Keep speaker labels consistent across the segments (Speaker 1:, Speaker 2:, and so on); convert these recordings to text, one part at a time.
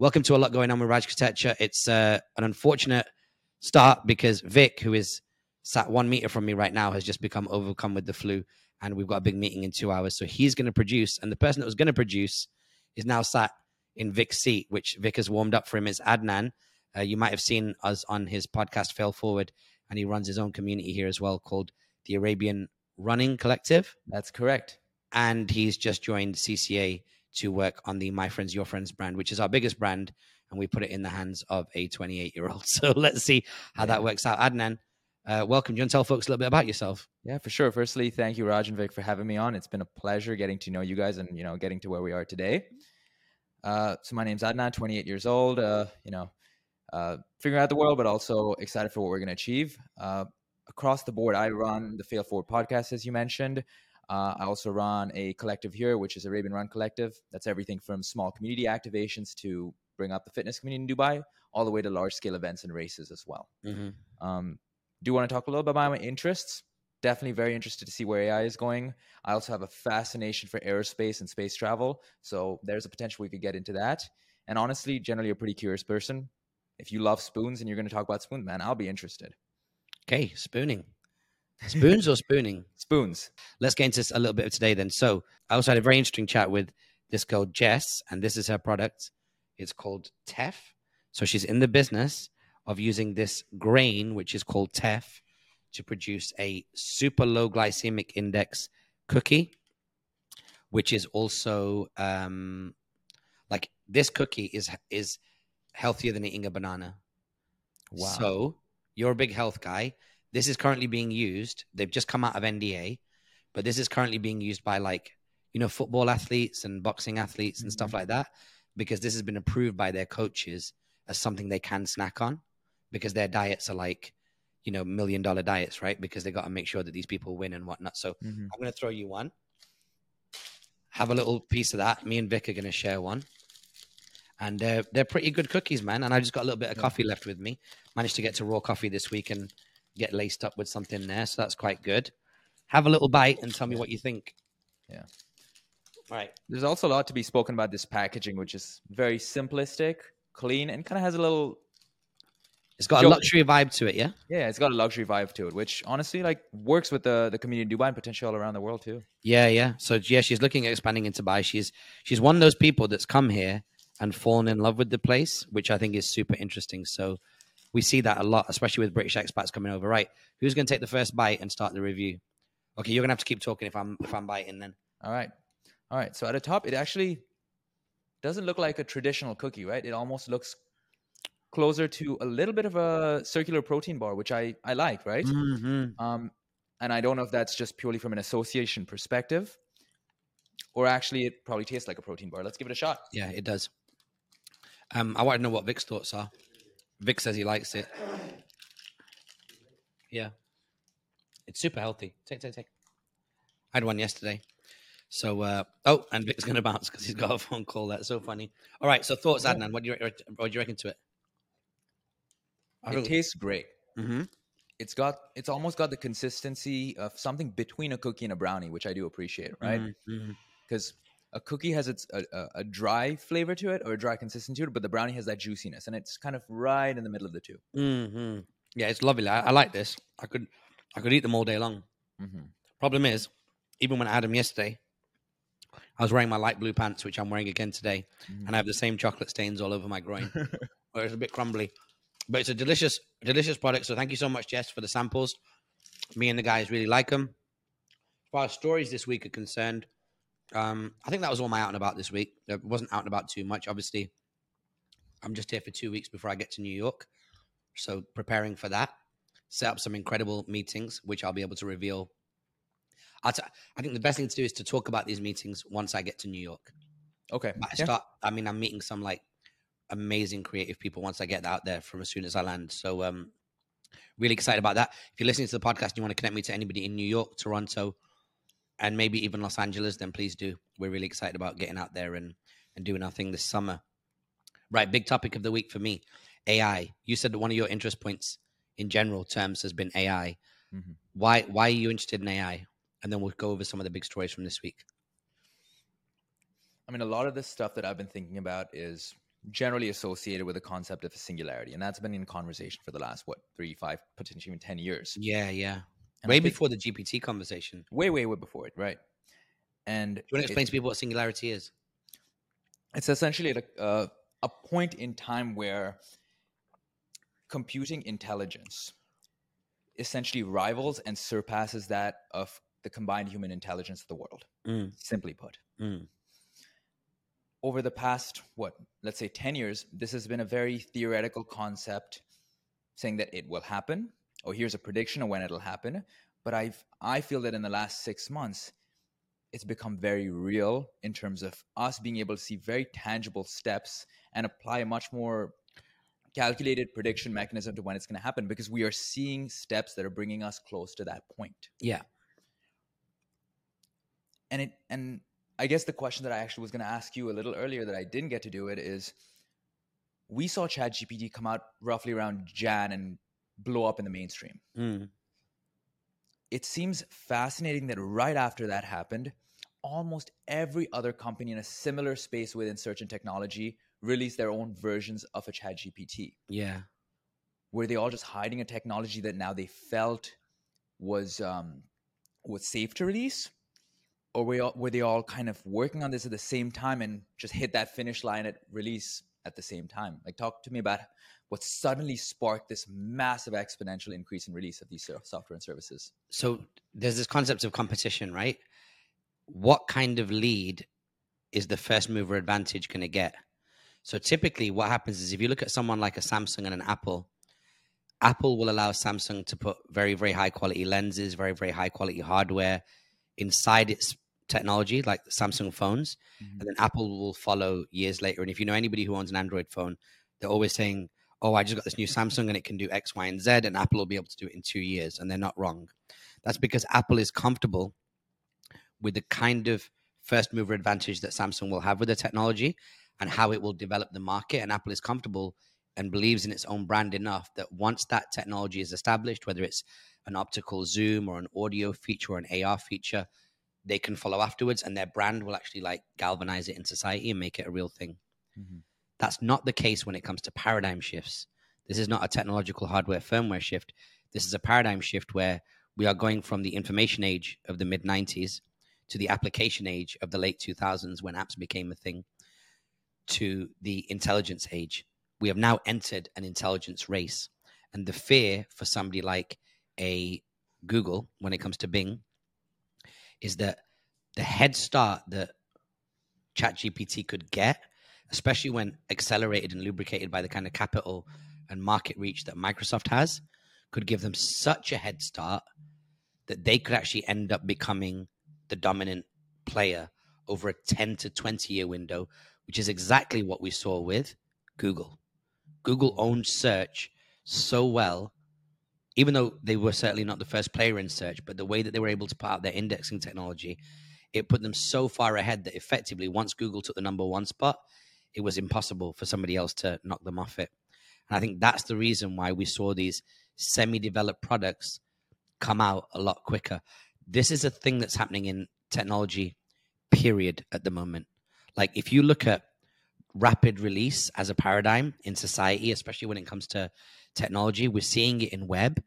Speaker 1: welcome to a lot going on with Raj Kotecha. It's uh, an unfortunate start because Vic, who is sat one meter from me right now, has just become overcome with the flu, and we've got a big meeting in two hours. So he's going to produce, and the person that was going to produce is now sat in Vic's seat, which Vic has warmed up for him. Is Adnan. Uh, you might have seen us on his podcast, Fail Forward, and he runs his own community here as well called the Arabian Running Collective.
Speaker 2: That's correct.
Speaker 1: And he's just joined CCA to work on the My Friends, Your Friends brand, which is our biggest brand. And we put it in the hands of a 28 year old. So let's see how that works out. Adnan, uh, welcome. Do you want to tell folks a little bit about yourself?
Speaker 2: Yeah, for sure. Firstly, thank you, Raj and Vic, for having me on. It's been a pleasure getting to know you guys and, you know, getting to where we are today. Uh, so my name's Adnan, 28 years old, uh, you know, uh, figuring out the world, but also excited for what we're going to achieve. Uh, across the board, I run the Fail Forward podcast, as you mentioned. Uh, I also run a collective here, which is Arabian Run Collective. That's everything from small community activations to bring up the fitness community in Dubai, all the way to large scale events and races as well. Mm-hmm. Um, do you want to talk a little bit about my interests. Definitely very interested to see where AI is going. I also have a fascination for aerospace and space travel. So there's a potential we could get into that. And honestly, generally a pretty curious person. If you love spoons and you're going to talk about spoons, man, I'll be interested.
Speaker 1: Okay, spooning. Spoons or spooning?
Speaker 2: Spoons.
Speaker 1: Let's get into a little bit of today then. So I also had a very interesting chat with this girl, Jess, and this is her product. It's called Teff. So she's in the business of using this grain, which is called Teff, to produce a super low glycemic index cookie, which is also um, like this cookie is is healthier than eating a banana. Wow. So you're a big health guy. This is currently being used. They've just come out of NDA, but this is currently being used by like you know football athletes and boxing athletes and mm-hmm. stuff like that because this has been approved by their coaches as something they can snack on because their diets are like you know million dollar diets right? Because they got to make sure that these people win and whatnot. So mm-hmm. i'm going to throw you one. Have a little piece of that. Me and vic are going to share one. And uh, they're pretty good cookies man and i just got a little bit of coffee left with me. Managed to get to raw coffee this week and get laced up with something there so that's quite good have a little bite and tell me what you think
Speaker 2: yeah All
Speaker 1: right.
Speaker 2: there's also a lot to be spoken about this packaging which is very simplistic clean and kind of has a little
Speaker 1: it's got a luxury vibe to it, yeah.
Speaker 2: Yeah, it's got a luxury vibe to it, which honestly like works with the the community in Dubai and potential around the world too.
Speaker 1: Yeah, yeah. So yeah, she's looking at expanding into Dubai. She's she's one of those people that's come here and fallen in love with the place, which I think is super interesting. So we see that a lot, especially with British expats coming over. Right, who's going to take the first bite and start the review? Okay, you're going to have to keep talking if I'm if I'm biting then.
Speaker 2: All right, all right. So at the top, it actually doesn't look like a traditional cookie, right? It almost looks closer to a little bit of a circular protein bar, which I I like, right? Mm-hmm. Um, and I don't know if that's just purely from an association perspective, or actually it probably tastes like a protein bar. Let's give it a shot.
Speaker 1: Yeah, it does. Um, I want to know what Vic's thoughts are. Vic says he likes it. Yeah, it's super healthy. Take, take, take. I had one yesterday. So, uh, oh, and Vic's going to bounce because he's got a phone call. That's so funny. All right, so thoughts, Adnan. What do you what do you reckon to it?
Speaker 2: It tastes great. Mm-hmm. It's got it's almost got the consistency of something between a cookie and a brownie, which I do appreciate, right? Because mm-hmm. A cookie has its a, a, dry flavor to it or a dry consistency to it, but the brownie has that juiciness, and it's kind of right in the middle of the 2
Speaker 1: mm-hmm. Yeah, it's lovely. I, I, like this. I could I could eat them all day long. Mm-hmm. Problem is, even when I had them yesterday, I was wearing my light blue pants, which I'm wearing again today, and I have the same chocolate stains all over my groin, where it's a bit crumbly. But it's a delicious, delicious product. So thank you so much, Jess, for the samples. Me and the guys really like them. As far as stories this week are concerned, um, I think that was all my out and about this week. It wasn't out and about too much. Obviously, I'm just here for two weeks before I get to New York. So preparing for that, set up some incredible meetings, which I'll be able to reveal. i t- I think the best thing to do is to talk about these meetings once I get to New York.
Speaker 2: Okay.
Speaker 1: I start. I mean, I'm meeting some like amazing creative people once I get out there from as soon as I land. So um really excited about that. If you're listening to the podcast and you want to connect me to anybody in New York, Toronto, and maybe even Los Angeles, then please do. We're really excited about getting out there and and doing our thing this summer. Right, big topic of the week for me, AI. You said that one of your interest points in general terms has been AI. Mm-hmm. Why why are you interested in AI? And then we'll go over some of the big stories from this week.
Speaker 2: I mean, a lot of the stuff that I've been thinking about is generally associated with the concept of a singularity, and that's been in conversation for the last what three, five, potentially even ten years.
Speaker 1: Yeah, yeah.
Speaker 2: And
Speaker 1: way before the GPT conversation.
Speaker 2: way, way, way before it, right? And
Speaker 1: Do you want to
Speaker 2: it-
Speaker 1: explain to people what singularity is?
Speaker 2: it's essentially like a, a point in time where computing intelligence essentially rivals and surpasses that of the combined human intelligence of the world.
Speaker 1: Mm,
Speaker 2: Simply put,
Speaker 1: mm,
Speaker 2: over the past what let's say 10 years this has been a very theoretical concept saying that it will happen or here's a prediction of when it'll happen but i've i feel that in the last 6 months it's become very real in terms of us being able to see very tangible steps and apply a much more calculated prediction mechanism to when it's going to happen because we are seeing steps that are bringing us close to that point
Speaker 1: yeah.
Speaker 2: and it and i guess the question that i actually was going to ask you a little earlier that i didn't get to do it is we saw chat gpt come out roughly around jan and blow up in the mainstream.
Speaker 1: Mm,
Speaker 2: it seems fascinating that right after that happened almost every other company in a similar space within search and technology released their own versions of a chat gpt
Speaker 1: yeah.
Speaker 2: were they all just hiding a technology that now they felt was um, was safe to release, or were, all, were they all kind of working on this at the same time and just hit that finish line at release at the same time? Like, talk to me about what suddenly sparked this massive exponential increase in release of these software and services.
Speaker 1: So there's this concept of competition, right? What kind of lead is the first mover advantage going to get? So typically, what happens is if you look at someone like a Samsung and an Apple, Apple will allow Samsung to put very, very high quality lenses, very, very high quality hardware inside its technology, like the Samsung phones. Mm-hmm. And then Apple will follow years later. And if you know anybody who owns an Android phone, they're always saying, Oh, I just got this new Samsung and it can do X, Y, and Z, and Apple will be able to do it in two years. And they're not wrong. That's because Apple is comfortable with the kind of first mover advantage that Samsung will have with the technology and how it will develop the market. And Apple is comfortable and believes in its own brand enough that once that technology is established, whether it's an optical zoom or an audio feature or an AR feature, they can follow afterwards and their brand will actually like galvanize it in society and make it a real thing.
Speaker 2: Mhm.
Speaker 1: That's not the case when it comes to paradigm shifts. This is not a technological hardware firmware shift. This is a paradigm shift where we are going from the information age of the mid 90s to the application age of the late 2000s when apps became a thing to the intelligence age. We have now entered an intelligence race. And the fear for somebody like a Google when it comes to Bing is that the head start that ChatGPT could get, especially when accelerated and lubricated by the kind of capital and market reach that Microsoft has, could give them such a head start that they could actually end up becoming the dominant player over a 10 to 20 year window, which is exactly what we saw with Google. Google owned search so well, even though they were certainly not the first player in search, but the way that they were able to put out their indexing technology, it put them so far ahead that effectively, once Google took the number one spot, it was impossible for somebody else to knock them off it. And I think that's the reason why we saw these semi developed products come out a lot quicker. This is a thing that's happening in technology, period, at the moment. Like, if you look at rapid release as a paradigm in society, especially when it comes to technology, we're seeing it in web,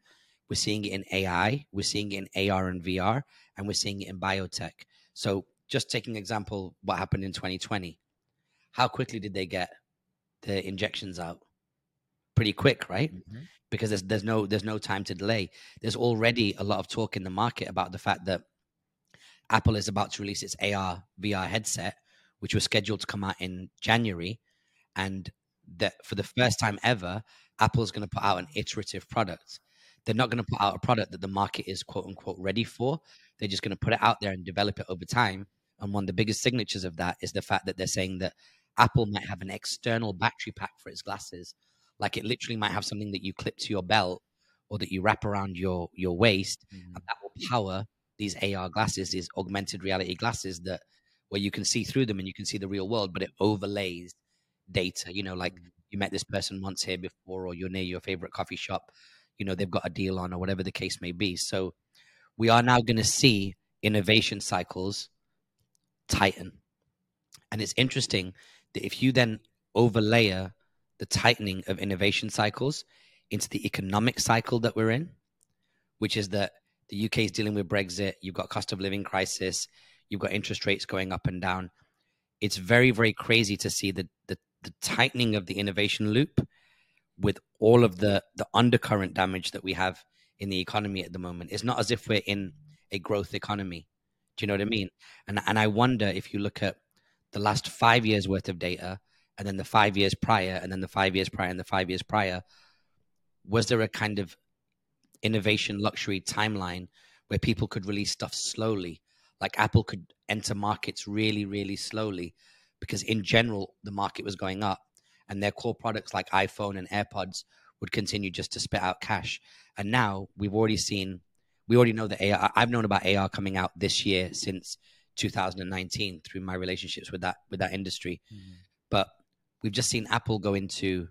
Speaker 1: we're seeing it in AI, we're seeing it in AR and VR, and we're seeing it in biotech. So, just taking example, what happened in 2020, how quickly did they get the injections out? Pretty quick, right?
Speaker 2: Mhm.
Speaker 1: because there's there's no there's no time to delay. There's already a lot of talk in the market about the fact that Apple is about to release its AR VR headset, which was scheduled to come out in January, and that for the first time ever, Apple is going to put out an iterative product. They're not going to put out a product that the market is quote unquote ready for. They're just going to put it out there and develop it over time. And one of the biggest signatures of that is the fact that they're saying that Apple might have an external battery pack for its glasses like it literally might have something that you clip to your belt or that you wrap around your your waist
Speaker 2: Mhm.
Speaker 1: and that will power these AR glasses, these augmented reality glasses that where you can see through them and you can see the real world, but it overlays data. You know, like mm. you met this person once here before, or you're near your favorite coffee shop. You know, they've got a deal on, or whatever the case may be. So we are now going to see innovation cycles tighten, and it's interesting that if you then overlay the tightening of innovation cycles into the economic cycle that we're in, which is that the UK is dealing with Brexit, you've got cost of living crisis, you've got interest rates going up and down. It's very, very crazy to see the the, the tightening of the innovation loop with all of the the undercurrent damage that we have in the economy at the moment. It's not as if we're in a growth economy. Do you know what I mean? And and I wonder if you look at the last five years worth of data, and then the five years prior, and then the five years prior, and the five years prior, was there a kind of innovation luxury timeline where people could release stuff slowly? Like Apple could enter markets really, really slowly because in general the market was going up and their core products like iPhone and AirPods would continue just to spit out cash. And now we've already seen, we already know that AR. I've known about AR coming out this year since 2019 through my relationships with that with that industry. Mm-hmm. But we've just seen Apple go into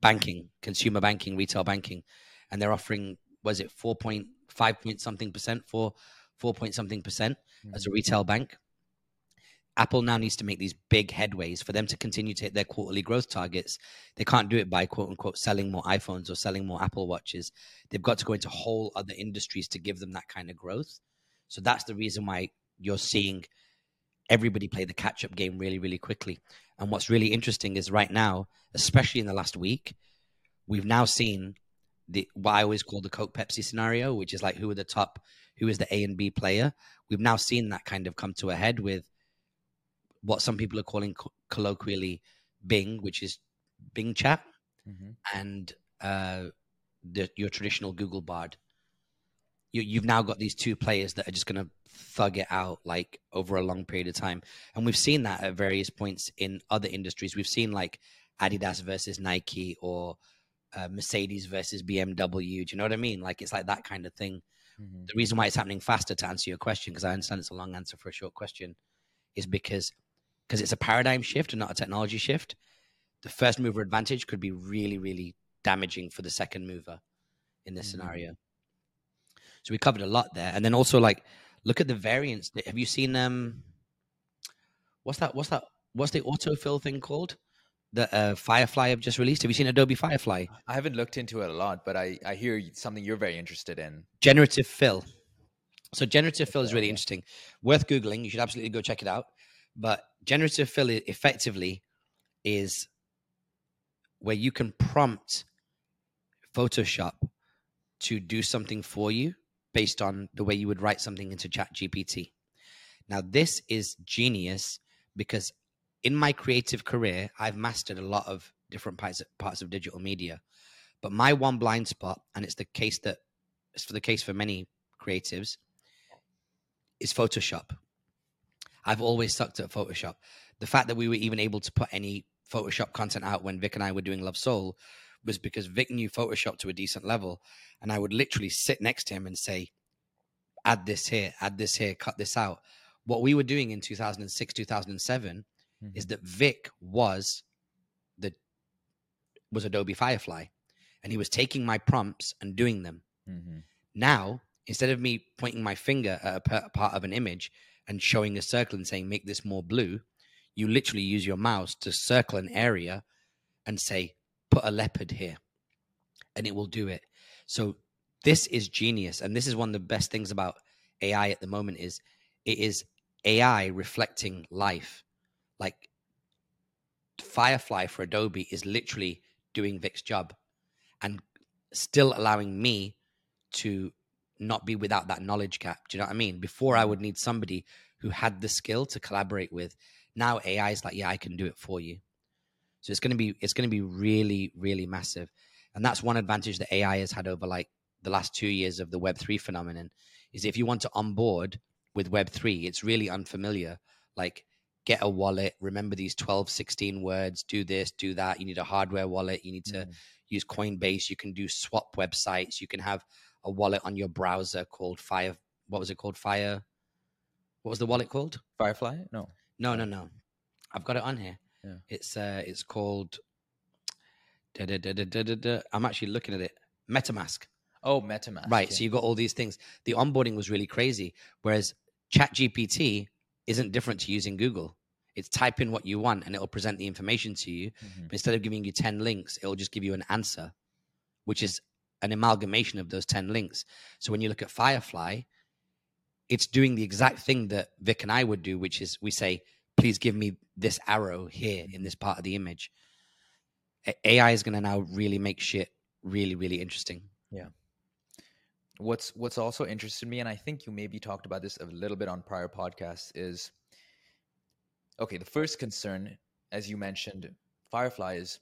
Speaker 1: banking, consumer banking, retail banking, and they're offering was it four point five point something percent for four point something percent mm-hmm. as a mm-hmm. retail bank. Apple now needs to make these big headways for them to continue to hit their quarterly growth targets. They can't do it by quote unquote selling more iPhones or selling more Apple Watches. They've got to go into whole other industries to give them that kind of growth. So that's the reason why you're seeing everybody play the catch up game really, really quickly. And what's really interesting is right now, especially in the last week, we've now seen the what I always call the Coke Pepsi scenario, which is like who are the top, who is the A and B player. We've now seen that kind of come to a head with what some people are calling co- colloquially Bing, which is Bing Chat, mm-hmm. and uh, the, your traditional Google Bard. You, you've now got these two players that are just going to thug it out like over a long period of time, and we've seen that at various points in other industries. We've seen like Adidas versus Nike or uh, Mercedes versus BMW. Do you know what I mean? Like it's like that kind of thing. Mm-hmm. The reason why it's happening faster to answer your question, because I understand it's a long answer for a short question, is because because it's a paradigm shift and not a technology shift, the first mover advantage could be really, really damaging for the second mover in this mm-hmm. scenario. So we covered a lot there, and then also like look at the variants. Have you seen um, what's that? What's that? What's the autofill thing called? That uh, Firefly have just released. Have you seen Adobe Firefly?
Speaker 2: I haven't looked into it a lot, but I I hear something you're very interested in.
Speaker 1: Generative fill. So generative fill is really interesting. Worth googling. You should absolutely go check it out. But generative fill effectively is where you can prompt Photoshop to do something for you based on the way you would write something into Chat GPT. Now, this is genius because in my creative career, I've mastered a lot of different parts, parts of digital media. But my one blind spot, and it's the case that it's for the case for many creatives, is Photoshop. I've always sucked at Photoshop. The fact that we were even able to put any Photoshop content out when Vic and I were doing Love Soul was because Vic knew Photoshop to a decent level. And I would literally sit next to him and say, add this here, add this here, cut this out. What we were doing in 2006, 2007 mm-hmm. is that Vic was the was Adobe Firefly and he was taking my prompts and doing them. Mm-hmm. Now, instead of me pointing my finger at a part of an image, and showing a circle and saying, make this more blue, you literally use your mouse to circle an area and say, put a leopard here. And it will do it. So this is genius. And this is one of the best things about AI at the moment is it is AI reflecting life. Like Firefly for Adobe is literally doing Vic's job and still allowing me to not be without that knowledge gap. Do you know what I mean? Before I mm-hmm. would need somebody who had the skill to collaborate with. Now AI is like, yeah, I can do it for you. So it's gonna be it's gonna be really, really massive. And that's one advantage that AI has had over like the last two years of the Web three phenomenon is if you want to onboard with Web three, it's really unfamiliar. Like get a wallet, remember these 12, 16 words, do this, do that. You need a hardware wallet, you need to mm. use Coinbase, you can do swap websites, you can have a wallet on your browser called Fire. What was it called? Fire. What was the wallet called?
Speaker 2: Firefly? No.
Speaker 1: No, no, no. I've got it on here. Yeah. It's uh, it's called. Da, da, da, I'm actually looking at it. MetaMask.
Speaker 2: Oh, MetaMask.
Speaker 1: Right. Yeah. So you got all these things. The onboarding was really crazy. Whereas ChatGPT isn't different to using Google. It's type in what you want and it'll present the information to you.
Speaker 2: Mhm.
Speaker 1: But instead of giving you 10 links, it'll just give you an answer, which is an amalgamation of those 10 links. So when you look at Firefly, it's doing the exact thing that Vic and I would do, which is we say, please give me this arrow here in this part of the image. A- AI is going to now really make shit really, really interesting.
Speaker 2: What's what's also interested me and i think you maybe talked about this a little bit on prior podcasts is okay the first concern as you mentioned firefly is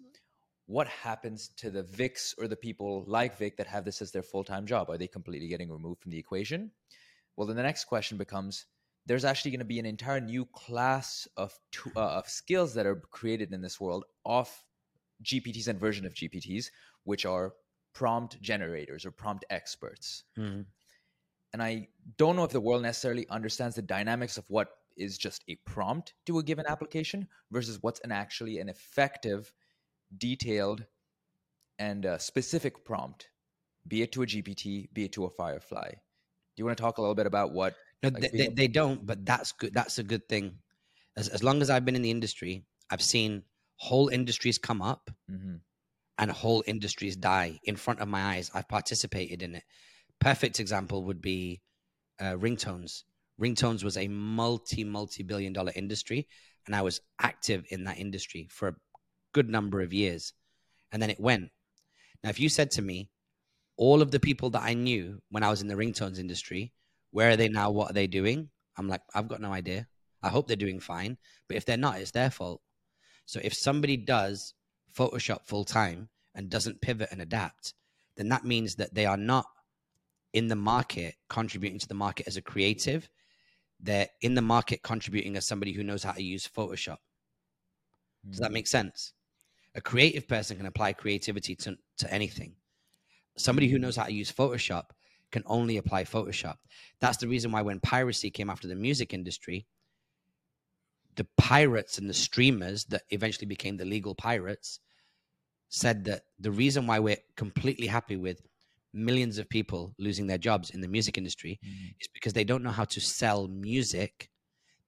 Speaker 2: what happens to the vics or the people like vic that have this as their full-time job? Are they completely getting removed from the equation? Well then the next question becomes there's actually going to be an entire new class of to- uh, of skills that are created in this world of gpts and version of gpts which are prompt generators or prompt experts
Speaker 1: Mm.
Speaker 2: and I don't know if the world necessarily understands the dynamics of what is just a prompt to a given application versus what's an actually an effective, detailed, and uh, specific prompt, be it to a GPT, be it to a Firefly. Do you want to talk a little bit about what?
Speaker 1: No,
Speaker 2: Like
Speaker 1: they, they, they don't, but that's good. That's a good thing. As, as long as I've been in the industry, I've seen whole industries come up
Speaker 2: Mhm.
Speaker 1: And whole industries die in front of my eyes. I've participated in it. Perfect example would be uh, ringtones. Ringtones was a multi, multi billion dollar industry, and I was active in that industry for a good number of years. And then it went. Now, if you said to me, all of the people that I knew when I was in the ringtones industry, where are they now? What are they doing? I'm like, I've got no idea. I hope they're doing fine. But if they're not, it's their fault. So if somebody does Photoshop full time and doesn't pivot and adapt, then that means that they are not in the market contributing to the market as a creative. They're in the market contributing as somebody who knows how to use Photoshop. Does that hmm. make sense? A creative person can apply creativity to, to anything. Somebody who knows how to use Photoshop can only apply Photoshop. That's the reason why when piracy came after the music industry, the pirates and the streamers that eventually became the legal pirates said that the reason why we're completely happy with millions of people losing their jobs in the music industry
Speaker 2: Mhm.
Speaker 1: is because they don't know how to sell music.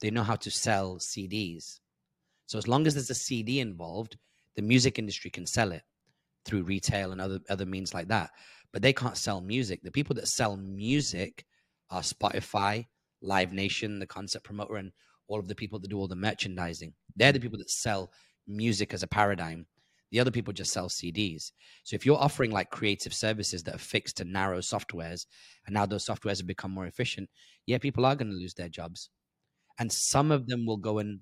Speaker 1: They know how to sell CDs. So as long as there's a CD involved, the music industry can sell it through retail and other other means like that. But they can't sell music. The people that sell music are Spotify, Live Nation, the concert promoter, and all of the people that do all the merchandising. They're the people that sell music as a paradigm. The other people just sell CDs. So if you're offering like creative services that are fixed to narrow softwares, and now those softwares have become more efficient, yeah, people are going to lose their jobs. And some of them will go and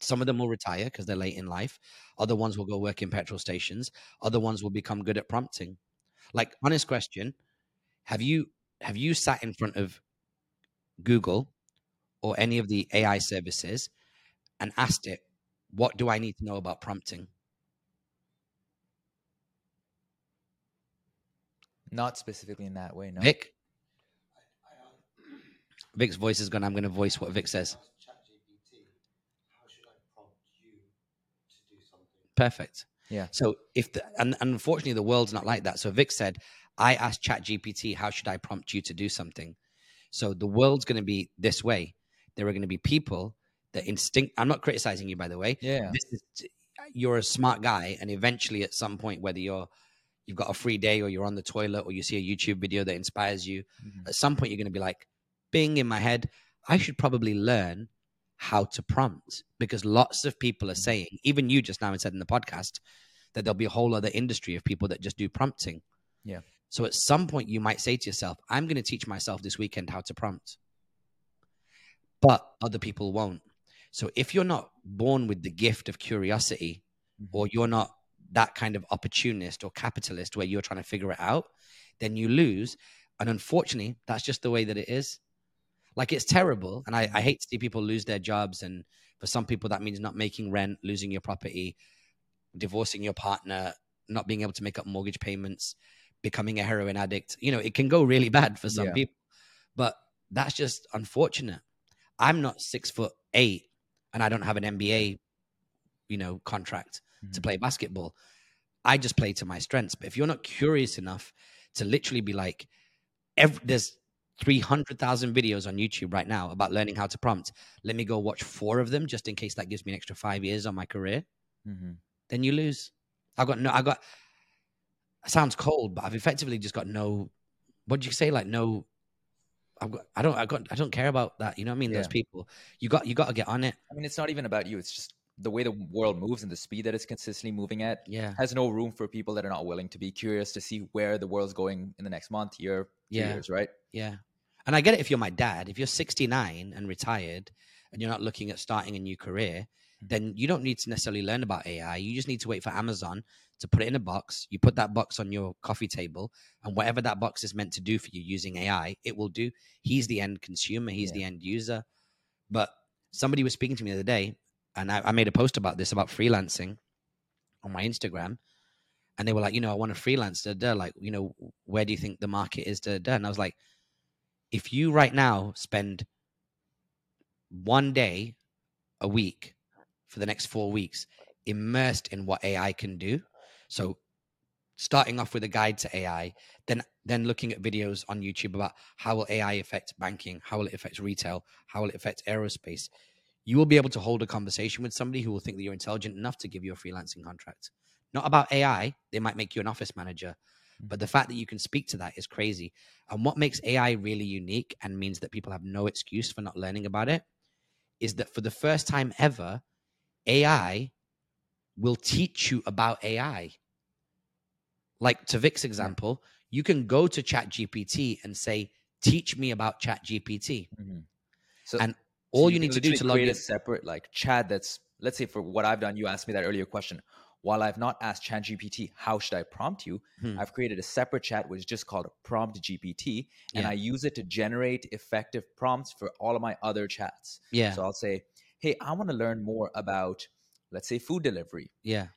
Speaker 1: some of them will retire because they're late in life. Other ones will go work in petrol stations. Other ones will become good at prompting. Like, honest question: Have you have you sat in front of Google or any of the AI services and asked it, "What do I need to know about prompting?"
Speaker 2: Not specifically in that way, no.
Speaker 1: Vic, Vic's voice is gone. I'm going to voice what Vic says. Perfect.
Speaker 2: Yeah.
Speaker 1: So if the, and, and unfortunately the world's not like that. So Vic said, I asked ChatGPT, how should I prompt you to do something? So the world's going to be this way. There are going to be people that instinct. I'm not criticizing you, by the way.
Speaker 2: Yeah.
Speaker 1: This is, you're a smart guy, and eventually, at some point, whether you're you've got a free day or you're on the toilet or you see a YouTube video that inspires you,
Speaker 2: Mhm.
Speaker 1: at some point you're going to be like, bing in my head, I should probably learn how to prompt because lots of people are saying, even you just now and said in the podcast, that there'll be a whole other industry of people that just do prompting.
Speaker 2: Yeah.
Speaker 1: So at some point you might say to yourself, I'm going to teach myself this weekend how to prompt. But other people won't. So if you're not born with the gift of curiosity
Speaker 2: Mhm.
Speaker 1: or you're not that kind of opportunist or capitalist where you're trying to figure it out, then you lose. And unfortunately, that's just the way that it is. Like it's terrible. And I, I hate to see people lose their jobs. And for some people, that means not making rent, losing your property, divorcing your partner, not being able to make up mortgage payments, becoming a heroin addict. You know, it can go really bad for some
Speaker 2: Yeah.
Speaker 1: people. But that's just unfortunate. I'm not six foot eight and I don't have an NBA, you know, contract to
Speaker 2: Mhm.
Speaker 1: play basketball. I just play to my strengths. But if you're not curious enough to literally be like, every, there's 300,000 videos on YouTube right now about learning how to prompt. Let me go watch four of them just in case that gives me an extra five years on my career.
Speaker 2: Mm-hmm.
Speaker 1: Then you lose. I've got no, I got, sounds cold, but I've effectively just got no, what do you say? Like, no, I've got, I don't, I got, I don't care about that. You know what I mean? Those people, you got, you got to get on it.
Speaker 2: I mean, it's not even about you. It's just the way the world moves and the speed that it's consistently moving at
Speaker 1: Yeah.
Speaker 2: has no room for people that are not willing to be curious to see where the world's going in the next month, year, two
Speaker 1: Yeah.
Speaker 2: years, right?
Speaker 1: Yeah. And I get it if you're my dad. If you're 69 and retired and you're not looking at starting a new career, then you don't need to necessarily learn about AI. You just need to wait for Amazon to put it in a box. You put that box on your coffee table, and whatever that box is meant to do for you using AI, it will do. He's the end consumer, he's
Speaker 2: Yeah.
Speaker 1: the end user. But somebody was speaking to me the other day, and I, I made a post about this about freelancing on my Instagram. And they were like, you know, I want to freelance. Da, da, like, you know, where do you think the market is? Da, da. And I was like, if you right now spend one day a week for the next four weeks immersed in what AI can do, so starting off with a guide to AI, then then looking at videos on YouTube about how will AI affect banking, how will it affect retail, how will it affect aerospace, you will be able to hold a conversation with somebody who will think that you're intelligent enough to give you a freelancing contract. Not about AI, they might make you an office manager, mm. but the fact that you can speak to that is crazy. And what makes AI really unique and means that people have no excuse for not learning about it is that for the first time ever, AI will teach you about AI. Like to Vic's example, you can go to ChatGPT and say, "Teach me about ChatGPT,"
Speaker 2: Mm-hmm. So
Speaker 1: and
Speaker 2: so
Speaker 1: all you, need to do to
Speaker 2: create
Speaker 1: in.
Speaker 2: a separate like chat that's let's say for what I've done, you asked me that earlier question. While I've not asked ChatGPT how should I prompt you,
Speaker 1: Hmm.
Speaker 2: I've created a separate chat which is just called Prompt GPT, and
Speaker 1: Yeah.
Speaker 2: I use it to generate effective prompts for all of my other chats.
Speaker 1: Yeah,
Speaker 2: So I'll say, "Hey, I want to learn more about, let's say, food delivery.
Speaker 1: yeah,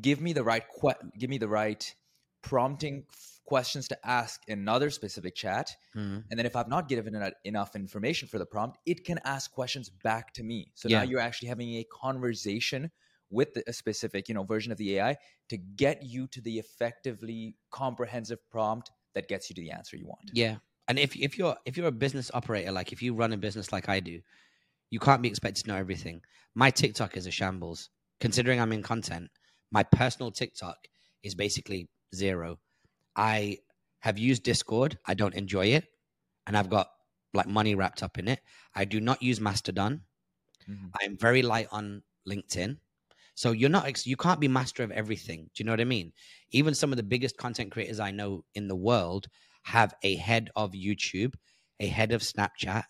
Speaker 2: Give me the right que- give me the right prompting f- questions to ask in another specific chat,
Speaker 1: Mhm.
Speaker 2: and then if I've not given enough information for the prompt, it can ask questions back to me. So
Speaker 1: Yeah.
Speaker 2: now you're actually having a conversation with a specific, you know, version of the AI to get you to the effectively comprehensive prompt that gets you to the answer you want.
Speaker 1: yeah. And if if you're if you're a business operator, like if you run a business like I do, you can't be expected to know everything. My TikTok is a shambles. Considering I'm in content, my personal TikTok is basically zero. I have used Discord. I don't enjoy it, and I've got like money wrapped up in it. I do not use Mastodon.
Speaker 2: Mhm.
Speaker 1: I'm very light on LinkedIn. So you're not ex- you can't be master of everything. Do you know what I mean? Even some of the biggest content creators I know in the world have a head of YouTube, a head of Snapchat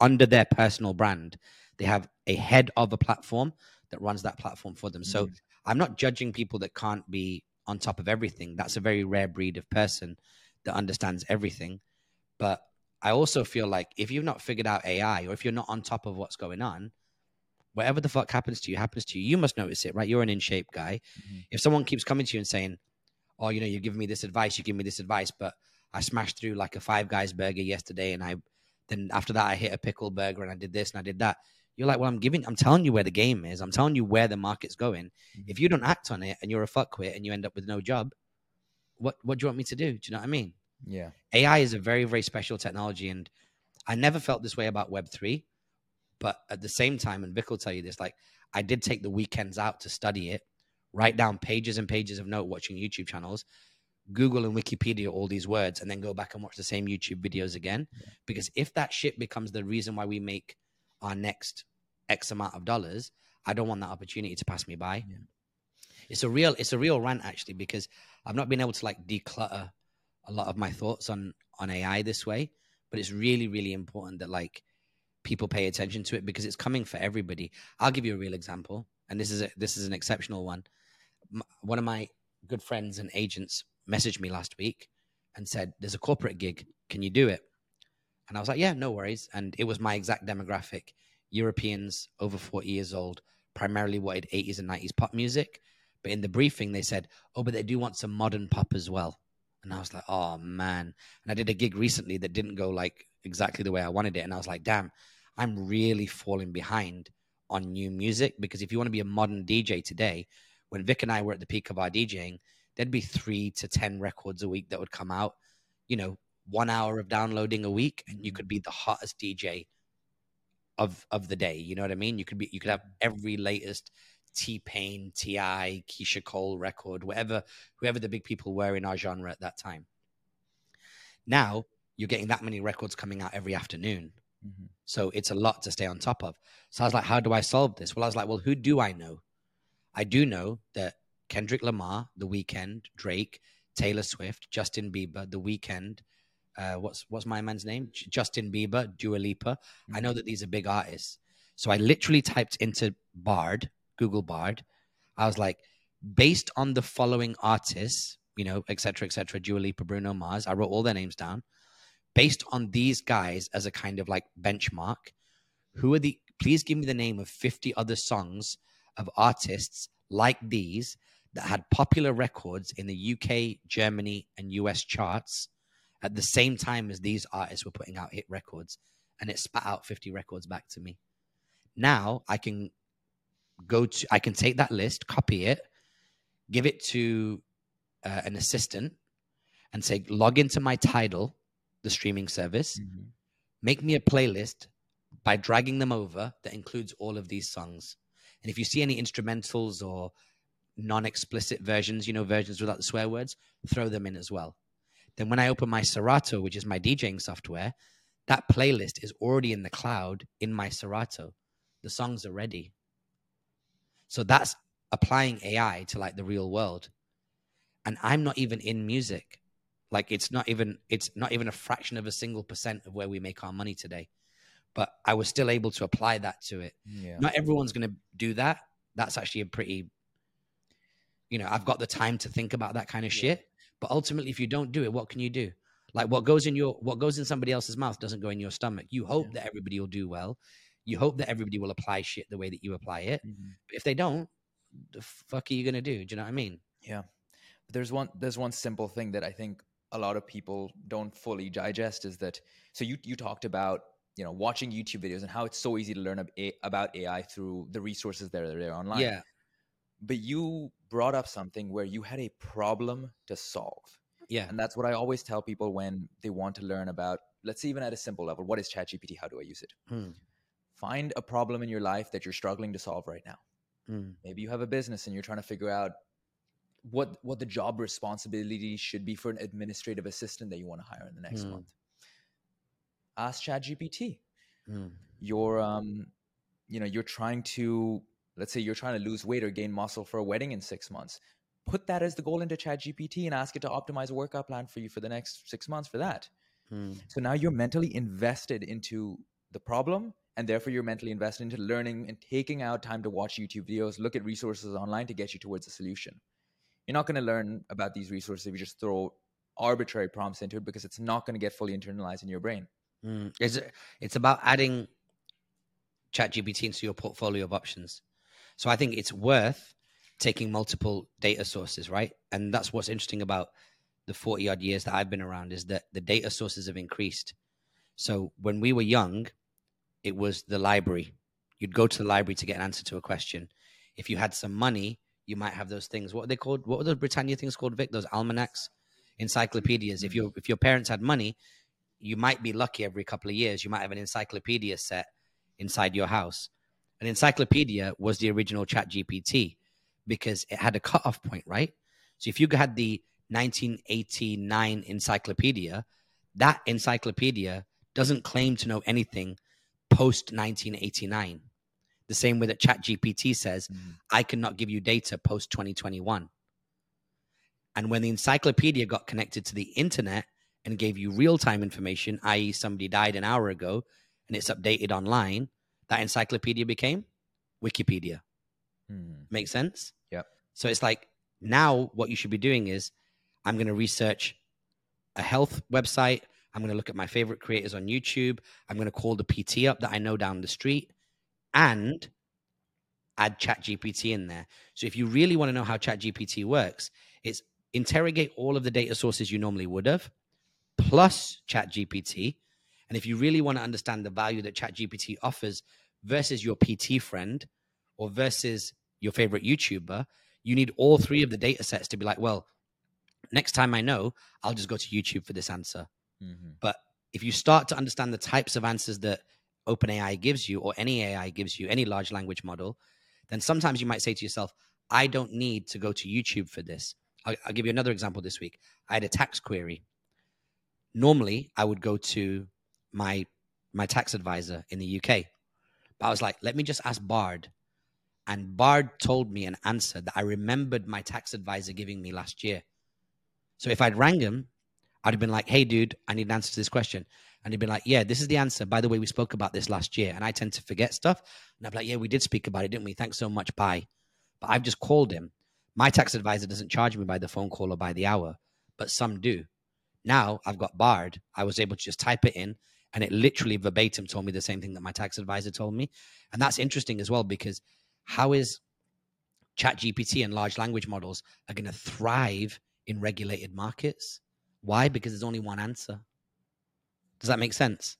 Speaker 1: under their personal brand. They have a head of a platform that runs that platform for them. So
Speaker 2: Mhm.
Speaker 1: I'm not judging people that can't be on top of everything. That's a very rare breed of person that understands everything. But I also feel like if you've not figured out AI or if you're not on top of what's going on, whatever the fuck happens to you happens to you. You must notice it, right? You're an in shape guy.
Speaker 2: Mhm.
Speaker 1: If someone keeps coming to you and saying, "Oh, you know, you're giving me this advice, you give me this advice," but I smashed through like a Five Guys burger yesterday, and I then after that I hit a pickle burger and I did this and I did that. You're like, well, I'm giving, I'm telling you where the game is. I'm telling you where the market's going.
Speaker 2: Mhm.
Speaker 1: If you don't act on it and you're a fuckwit and you end up with no job, what what do you want me to do? Do you know what I mean?
Speaker 2: Yeah.
Speaker 1: AI is a very, very special technology. And I never felt this way about Web3. But at the same time, and Vic will tell you this, like I did take the weekends out to study it, write down pages and pages of note watching YouTube channels, Google and Wikipedia all these words, and then go back and watch the same YouTube videos again.
Speaker 2: Yeah.
Speaker 1: Because if that shit becomes the reason why we make our next X amount of dollars, I don't want that opportunity to pass me by.
Speaker 2: Yeah.
Speaker 1: It's a real, it's a real rant actually, because I've not been able to like declutter a lot of my thoughts on on AI this way, but it's really really important that like people pay attention to it because it's coming for everybody. I'll give you a real example, and this is a, this is an exceptional one. M- One of my good friends and agents messaged me last week and said, "There's a corporate gig. Can you do it?" And I was like, "Yeah, no worries." And it was my exact demographic: Europeans over 40 years old, primarily wanted 80s and 90s pop music. But in the briefing, they said, "Oh, but they do want some modern pop as well." And I was like, "Oh man!" And I did a gig recently that didn't go like exactly the way I wanted it, and I was like, "Damn, I'm really falling behind on new music because if you want to be a modern DJ today, when Vic and I were at the peak of our DJing, there'd be three to ten records a week that would come out. You know, one hour of downloading a week, and you could be the hottest DJ of of the day. You know what I mean? You could be you could have every latest T Pain, T.I., Keyshia Cole record, whatever whoever the big people were in our genre at that time. Now you're getting that many records coming out every afternoon.
Speaker 2: Mhm.
Speaker 1: So it's a lot to stay on top of. So I was like, how do I solve this? Well, I was like, well, who do I know? I do know that Kendrick Lamar, The Weeknd, Drake, Taylor Swift, Justin Bieber, The Weeknd, uh, what's what's my man's name? J- Justin Bieber, Dua Lipa. I know that these are big artists. So I literally typed into Bard, Google Bard. I was like, based on the following artists, you know, et cetera, et cetera, Dua Lipa, Bruno Mars. I wrote all their names down. Based on these guys as a kind of like benchmark, who are the, please give me the name of 50 other songs of artists like these that had popular records in the UK, Germany, and US charts at the same time as these artists were putting out hit records. And it spat out 50 records back to me. Now I can go to, I can take that list, copy it, give it to uh, an assistant, and say, log into my Tidal, the streaming service,
Speaker 2: Mhm.
Speaker 1: make me a playlist by dragging them over that includes all of these songs. And if you see any instrumentals or non explicit versions, you know, versions without the swear words, throw them in as well. Then when I open my Serato, which is my DJing software, that playlist is already in the cloud in my Serato. The songs are ready. So that's applying AI to like the real world. And I'm not even in music. Like it's not even it's not even a fraction of a single percent of where we make our money today. But I was still able to apply that to it.
Speaker 2: Yeah.
Speaker 1: Not everyone's going to do that. That's actually a pretty you know, I've got the time to think about that kind of
Speaker 2: Yeah.
Speaker 1: shit. But ultimately if you don't do it, what can you do? Like what goes in your what goes in somebody else's mouth doesn't go in your stomach. You hope
Speaker 2: Yeah.
Speaker 1: that everybody will do well. You hope that everybody will apply shit the way that you apply it.
Speaker 2: Mhm.
Speaker 1: But if they don't, the fuck are you gonna do? Do you know what I mean?
Speaker 2: Yeah. But there's one there's one simple thing that I think a lot of people don't fully digest is that so you you talked about you know watching YouTube videos and how it's so easy to learn about AI through the resources that are there online.
Speaker 1: Yeah.
Speaker 2: But you brought up something where you had a problem to solve.
Speaker 1: Yeah.
Speaker 2: And that's what I always tell people when they want to learn about let's say even at a simple level, what is ChatGPT? How do I use it?
Speaker 1: Hmm.
Speaker 2: Find a problem in your life that you're struggling to solve right now.
Speaker 1: Hmm.
Speaker 2: maybe you have a business and you're trying to figure out what what the job responsibilities should be for an administrative assistant that you want to hire in the next
Speaker 1: Hmm.
Speaker 2: month ask ChatGPT you're um you know you're trying to let's say you're trying to lose weight or gain muscle for a wedding in 6 months put that as the goal into ChatGPT and ask it to optimize a workout plan for you for the next 6 months for that
Speaker 1: Hmm.
Speaker 2: so now you're mentally invested into the problem, and therefore you're mentally invested into learning and taking out time to watch YouTube videos, look at resources online to get you towards a solution. You're not going to learn about these resources if you just throw arbitrary prompts into it because it's not going to get fully internalized in your brain.
Speaker 1: Mm. It's, it's about adding ChatGPT into your portfolio of options. So I think it's worth taking multiple data sources, right? And that's what's interesting about the 40 odd years that I've been around is that the data sources have increased. So when we were young, it was the library. You'd go to the library to get an answer to a question. If you had some money, you might have those things. What are they called? What were those Britannia things called, Vic? Those almanacs, encyclopedias. If your if your parents had money, you might be lucky every couple of years. You might have an encyclopedia set inside your house. An encyclopedia was the original Chat GPT because it had a cutoff point, right? So if you had the 1989 encyclopedia, that encyclopedia doesn't claim to know anything post 1989. The same way that Chat GPT says, hmm. I cannot give you data post 2021. And when the encyclopedia got connected to the internet and gave you real time information, i.e., somebody died an hour ago and it's updated online, that encyclopedia became Wikipedia.
Speaker 2: Hmm.
Speaker 1: Make sense?
Speaker 2: Yep.
Speaker 1: So it's like now what you should be doing is I'm going to research a health website. I'm going to look at my favorite creators on YouTube. I'm going to call the PT up that I know down the street and add ChatGPT in there. So if you really want to know how ChatGPT works, it's interrogate all of the data sources you normally would have plus ChatGPT. And if you really want to understand the value that ChatGPT offers versus your PT friend or versus your favorite YouTuber, you need all three of the data sets to be like, well, next time I know, I'll just go to YouTube for this answer.
Speaker 2: Mm-hmm.
Speaker 1: But if you start to understand the types of answers that OpenAI gives you, or any AI gives you, any large language model, then sometimes you might say to yourself, I don't need to go to YouTube for this. I'll, I'll give you another example this week. I had a tax query. Normally, I would go to my my tax advisor in the UK, but I was like, let me just ask Bard. And Bard told me an answer that I remembered my tax advisor giving me last year. So if I'd rang him, I'd have been like, hey, dude, I need an answer to this question. And he'd be like, yeah, this is the answer. By the way, we spoke about this last year. And I tend to forget stuff. And I'd be like, yeah, we did speak about it, didn't we? Thanks so much. Bye. But I've just called him. My tax advisor doesn't charge me by the phone call or by the hour, but some do. Now I've got Bard. I was able to just type it in and it literally verbatim told me the same thing that my tax advisor told me. And that's interesting as well because how is chat gpt and large language models are going to thrive in regulated markets? Why? Because there's only one answer. Does that make sense?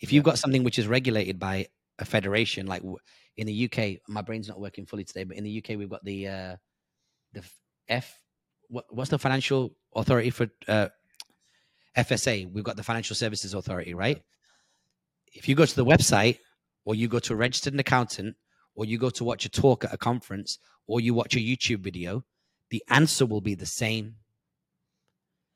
Speaker 1: If you've got something which is regulated by a federation like in the uk my brain's not working fully today but in the uk we've got the uh the f what, what's the financial authority for uh fsa we've got the financial services authority right if you go to the website or you go to a registered accountant or you go to watch a talk at a conference or you watch a YouTube video, the answer will be the same.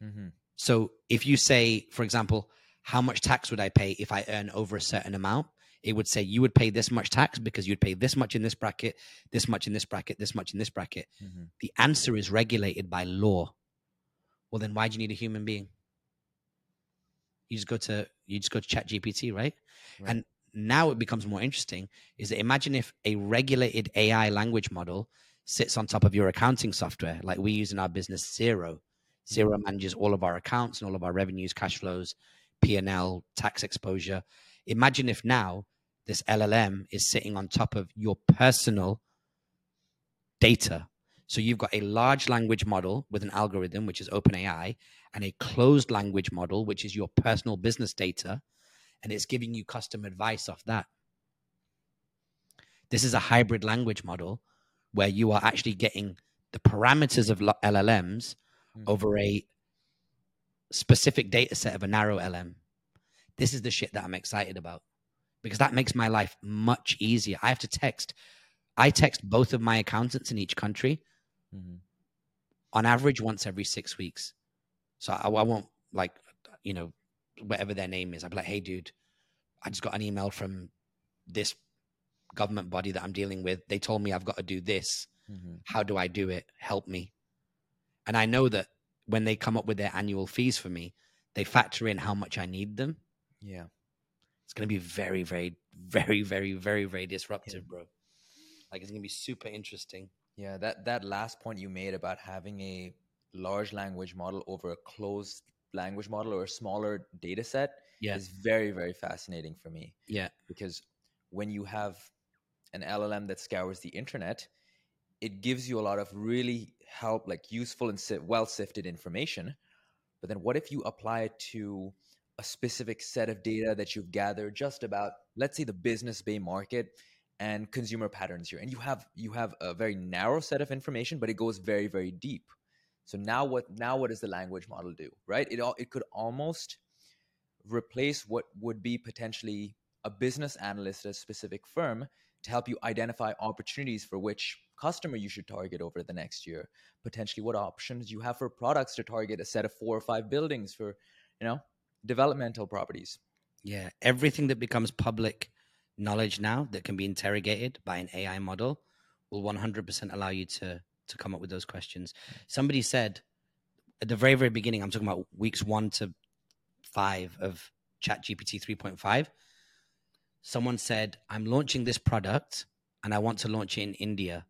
Speaker 2: Mm-hmm.
Speaker 1: So if you say, for example, how much tax would I pay if I earn over a certain amount? It would say you would pay this much tax because you'd pay this much in this bracket, this much in this bracket, this much in this bracket.
Speaker 2: Mm-hmm.
Speaker 1: The answer is regulated by law. Well, then why do you need a human being? You just go to you just go to Chat GPT, right?
Speaker 2: Right.
Speaker 1: And now it becomes more interesting is that imagine if a regulated AI language model sits on top of your accounting software, like we use in our business, Xero. Mm-hmm. Xero manages all of our accounts and all of our revenues, cash flows, P&L, tax exposure. Imagine if now this LLM is sitting on top of your personal data. So you've got a large language model with an algorithm, which is OpenAI, and a closed language model, which is your personal business data and it's giving you custom advice off that. This is a hybrid language model where you are actually getting the parameters of LLMs
Speaker 2: Mhm.
Speaker 1: over a specific data set of a narrow LM. This is the shit that I'm excited about because that makes my life much easier. I have to text. I text both of my accountants in each country
Speaker 2: Mhm.
Speaker 1: on average once every six weeks. So I, I won't like, you know, whatever their name is. I'd be like, hey, dude, I just got an email from this government body that I'm dealing with. They told me I've got to do this.
Speaker 2: Mhm.
Speaker 1: How do I do it? Help me. And I know that when they come up with their annual fees for me, they factor in how much I need them.
Speaker 2: Yeah.
Speaker 1: It's going to be very, very, very, very, very, very disruptive, bro. Like it's going to be super interesting.
Speaker 2: Yeah, that that last point you made about having a large language model over a closed language model or a smaller data set
Speaker 1: Yeah.
Speaker 2: is very very fascinating for me
Speaker 1: Yeah.
Speaker 2: because when you have an LLM that scours the internet, it gives you a lot of really help like useful and well sifted information. But then what if you apply it to a specific set of data that you've gathered just about let's say the business bay market and consumer patterns here and you have you have a very narrow set of information but it goes very very deep so now what now what does the language model do right? It all it could almost replace what would be potentially a business analyst at a specific firm to help you identify opportunities for which customer you should target over the next year potentially what options you have for products to target a set of four or five buildings for you know developmental properties.
Speaker 1: Yeah, everything that becomes public knowledge now that can be interrogated by an AI model will 100% allow you to to come up with those questions. Somebody said at the very very beginning, I'm talking about weeks 1 to 5 of ChatGPT 3.5. Someone said, "I'm launching this product and I want to launch it in India.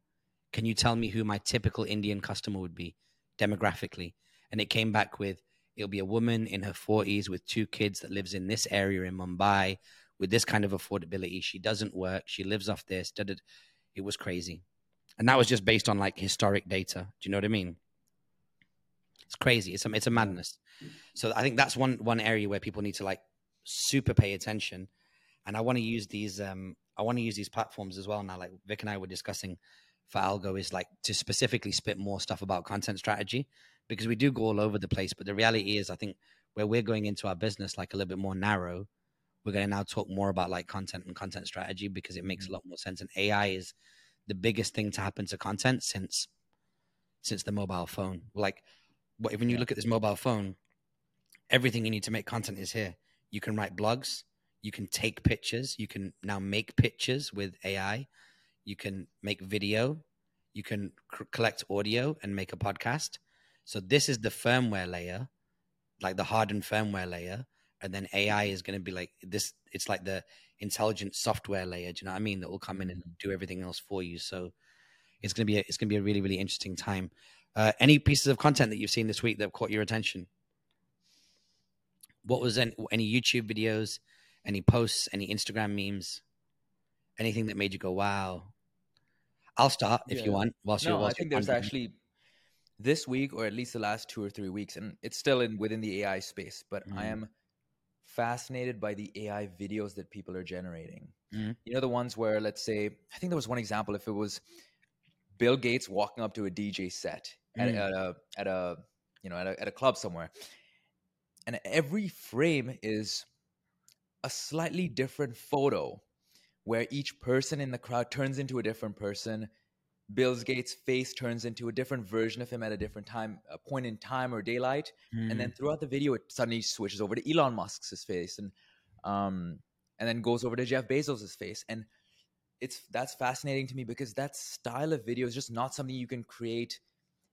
Speaker 1: Can you tell me who my typical Indian customer would be demographically?" And it came back with it'll be a woman in her 40s with two kids that lives in this area in Mumbai with this kind of affordability. She doesn't work. She lives off this. It was crazy. And that was just based on like historic data. Do you know what I mean? It's crazy. It's a, it's a madness. So I think that's one one area where people need to like super pay attention. And I want to use these um I want to use these platforms as well now. Like Vic and I were discussing for Algo is like to specifically spit more stuff about content strategy because we do go all over the place. But the reality is, I think where we're going into our business like a little bit more narrow, we're going to now talk more about like content and content strategy because it makes a lot more sense. And AI is the biggest thing to happen to content since since the mobile phone. Like, what when you look at this mobile phone, everything you need to make content is here. You can write blogs, you can take pictures, you can now make pictures with AI, you can make video, you can c- collect audio and make a podcast. So this is the firmware layer, like the hardened firmware layer, and then AI is going to be like this. It's like the intelligent software layer. Do you know what I mean? That will come in and do everything else for you. So it's going to be a, it's going to be a really really interesting time. Uh, any pieces of content that you've seen this week that caught your attention? What was any, any YouTube videos, any posts, any Instagram memes, anything that made you go wow? I'll start if
Speaker 2: Yeah.
Speaker 1: you want. Whilst you're,
Speaker 2: no, I think there's actually this week, or at least the last two or three weeks, and it's still in within the AI space. But I
Speaker 1: Mhm.
Speaker 2: am fascinated by the AI videos that people are generating.
Speaker 1: Mhm.
Speaker 2: You know, the ones where, let's say, I think there was one example. If it was Bill Gates walking up to a DJ set at,
Speaker 1: Mm.
Speaker 2: at a at a you know at a, at a club somewhere, and every frame is a slightly different photo where each person in the crowd turns into a different person. Bill Gates' face turns into a different version of him at a different time, a point in time or daylight, and then throughout the video, it suddenly switches over to Elon Musk's face, and um, and then goes over to Jeff Bezos' face, and it's that's fascinating to me because that style of video is just not something you can create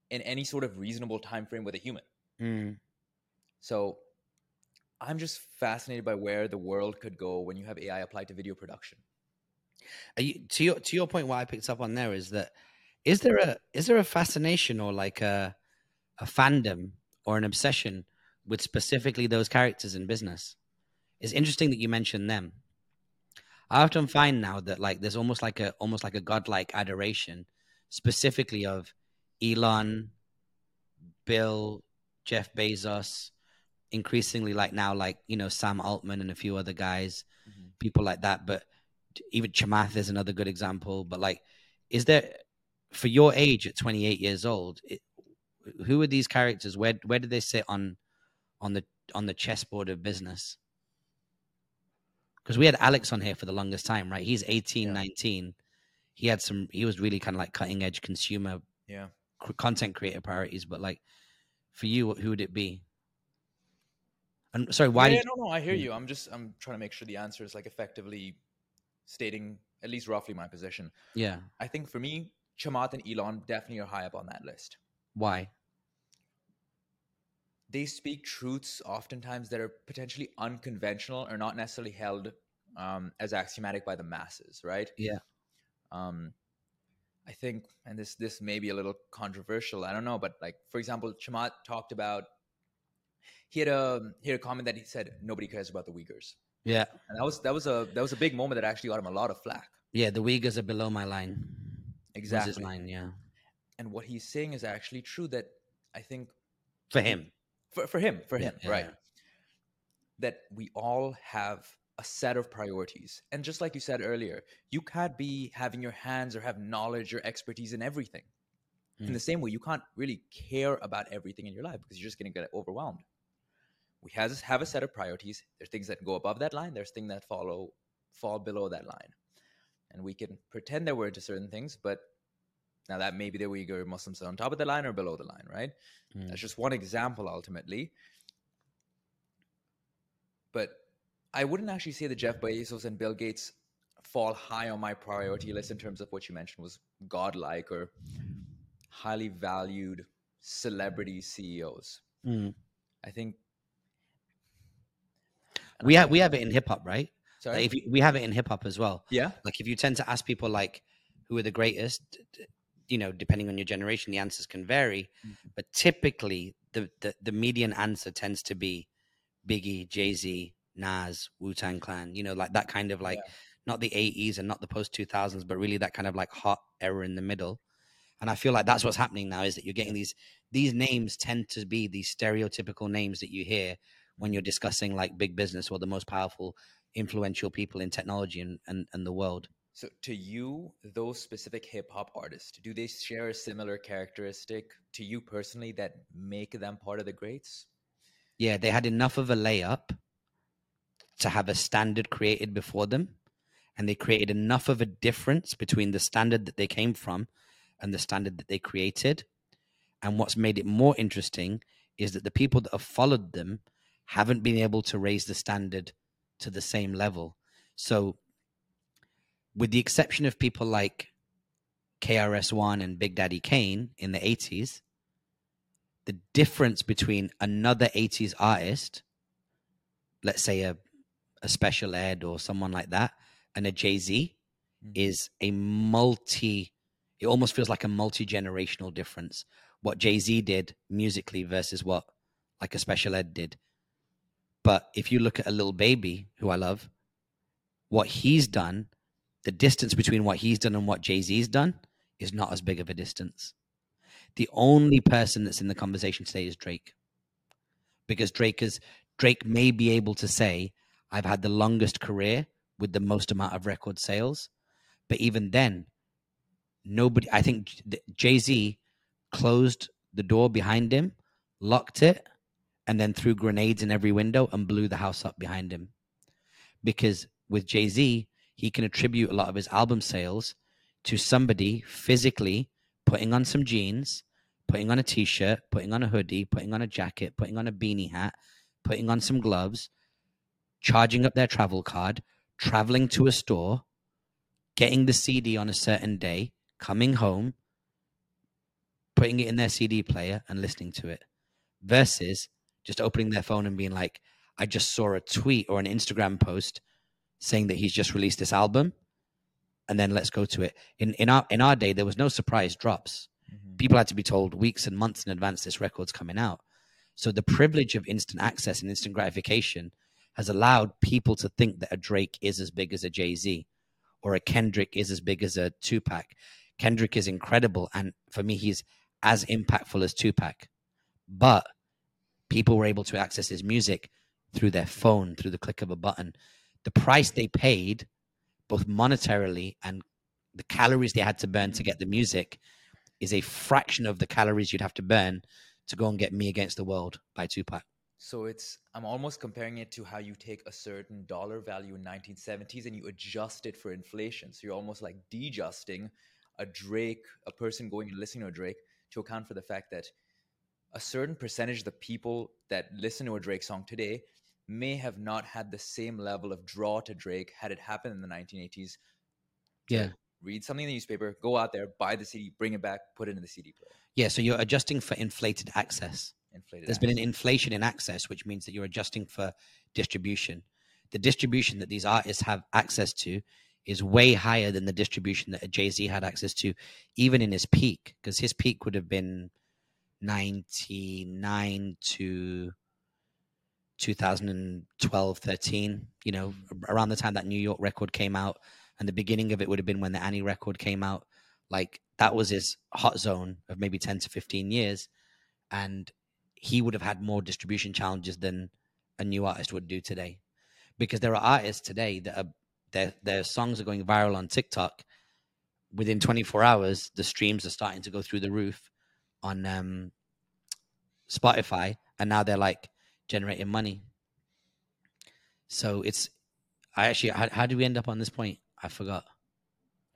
Speaker 2: in any sort of reasonable time frame with a human.
Speaker 1: Mm.
Speaker 2: So I'm just fascinated by where the world could go when you have AI applied to video production.
Speaker 1: Are you, to your to your point, what I picked up on there is that is there a is there a fascination or like a a fandom or an obsession with specifically those characters in business? It's interesting that you mentioned them. I often find now that like there's almost like a almost like a godlike adoration, specifically of Elon, Bill, Jeff Bezos, increasingly like now like you know Sam Altman and a few other guys, mm-hmm. people like that. But even Chamath is another good example. But like, is there for your age at 28 years old? It, who are these characters? Where where do they sit on on the on the chessboard of business? Because we had Alex on here for the longest time, right? He's 18,
Speaker 2: Yeah.
Speaker 1: 19. He had some. He was really kind of like cutting edge consumer
Speaker 2: Yeah.
Speaker 1: cr- content creator priorities. But like, for you, who would it be? And sorry, why
Speaker 2: yeah,
Speaker 1: did
Speaker 2: no, no, I hear hmm. you. I'm just I'm trying to make sure the answer is like effectively stating at least roughly my position.
Speaker 1: yeah?
Speaker 2: I think for me, Chamath and Elon definitely are high up on that list.
Speaker 1: Why?
Speaker 2: They speak truths oftentimes that are potentially unconventional or not necessarily held um, as axiomatic by the masses, right?
Speaker 1: Yeah.
Speaker 2: Um, I think, and this this may be a little controversial. I don't know, but like for example, Chamath talked about he had a he had a comment that he said nobody cares about the Uyghurs.
Speaker 1: Yeah,
Speaker 2: and that was that was a that was a big moment that actually got him a lot of flack.
Speaker 1: yeah. The Uyghurs are below my line.
Speaker 2: Exactly.
Speaker 1: line, yeah.
Speaker 2: And what he's saying is actually true. That I think
Speaker 1: For him.
Speaker 2: for for him, for
Speaker 1: Yeah,
Speaker 2: him,
Speaker 1: yeah,
Speaker 2: right?
Speaker 1: yeah.
Speaker 2: That we all have a set of priorities, and just like you said earlier, you can't be having your hands or have knowledge or expertise in everything. In
Speaker 1: Mm.
Speaker 2: the same way, you can't really care about everything in your life because you're just going to get overwhelmed. We has have a set of priorities. There's things that go above that line. There's things that follow fall below that line, and we can pretend that we're into certain things, but now that maybe the Uyghur Muslims are on top of the line or below the line, right?
Speaker 1: Mm.
Speaker 2: That's just one example ultimately. But I wouldn't actually say that Jeff Bezos and Bill Gates fall high on my priority list in terms of what you mentioned was godlike or highly valued celebrity CEOs.
Speaker 1: Mm.
Speaker 2: I think
Speaker 1: We have we have it in hip hop, right?
Speaker 2: sorry.
Speaker 1: Like if you, we have it in hip hop as well.
Speaker 2: yeah.
Speaker 1: Like if you tend to ask people like who are the greatest, you know, depending on your generation, the answers can vary.
Speaker 2: Mhm.
Speaker 1: But typically, the, the the median answer tends to be Biggie, Jay Z, Nas, Wu Tang Clan. You know, like that kind of like
Speaker 2: Yeah.
Speaker 1: not the '80s and not the post 2000s, but really that kind of like hot era in the middle. And I feel like that's what's happening now is that you're getting these these names tend to be these stereotypical names that you hear when you're discussing like big business or the most powerful, influential people in technology and, and, and the world.
Speaker 2: So to you, those specific hip hop artists, do they share a similar characteristic to you personally that make them part of the greats?
Speaker 1: Yeah, they had enough of a layup to have a standard created before them, and they created enough of a difference between the standard that they came from and the standard that they created. And what's made it more interesting is that the people that have followed them haven't been able to raise the standard to the same level. So, with the exception of people like KRS-One and Big Daddy Kane in the 80s, the difference between another 80s artist, let's say a, a Special Ed or someone like that, and a Jay Z
Speaker 2: Mhm.
Speaker 1: is a multi, it almost feels like a multi generational difference. What Jay Z did musically versus what like a Special Ed did. But if you look at a Lil Baby who I love, what he's done, the distance between what he's done and what Jay Z's done is not as big of a distance. The only person that's in the conversation today is Drake. Because Drake is Drake may be able to say, I've had the longest career with the most amount of record sales. But even then, nobody I think Jay Z closed the door behind him, locked it, and then threw grenades in every window and blew the house up behind him. Because with Jay Z, he can attribute a lot of his album sales to somebody physically putting on some jeans, putting on a t shirt, putting on a hoodie, putting on a jacket, putting on a beanie hat, putting on some gloves, charging up their travel card, traveling to a store, getting the CD on a certain day, coming home, putting it in their CD player and listening to it versus just opening their phone and being like, I just saw a tweet or an Instagram post saying that he's just released this album and then let's go to it. In in our in our day there was no surprise drops.
Speaker 2: Mhm.
Speaker 1: People had to be told weeks and months in advance this record's coming out. So the privilege of instant access and instant gratification has allowed people to think that a Drake is as big as a Jay-Z or a Kendrick is as big as a Tupac. Kendrick is incredible and for me he's as impactful as Tupac. But people were able to access his music through their phone, through the click of a button. The price they paid, both monetarily and the calories they had to burn to get the music, is a fraction of the calories you'd have to burn to go and get Me Against the World by Tupac.
Speaker 2: So it's I'm almost comparing it to how you take a certain dollar value in 1970s and you adjust it for inflation. So you're almost like dejusting a Drake, a person going and listening to a Drake to account for the fact that a certain percentage of the people that listen to a Drake song today may have not had the same level of draw to Drake had it happened in the 1980s.
Speaker 1: Yeah.
Speaker 2: Read something in the newspaper, go out there, buy the CD, bring it back, put it in the CD player.
Speaker 1: Yeah, so you're adjusting for inflated access.
Speaker 2: Inflated.
Speaker 1: There's been an inflation in access, which means that you're adjusting for distribution. The distribution that these artists have access to is way higher than the distribution that a Jay Z had access to, even in his peak, because his peak would have been 99 to 2012, 13, you know, mm-hmm. around the time that New York record came out. And the beginning of it would have been when the Annie record came out. Like that was his hot zone of maybe 10 to 15 years. And he would have had more distribution challenges than a new artist would do today. Because there are artists today that are their their songs are going viral on TikTok. Within 24 hours, the streams are starting to go through the roof on um, Spotify, and now they're like generating money. So it's, I actually, how, how did we end up on this point? I forgot.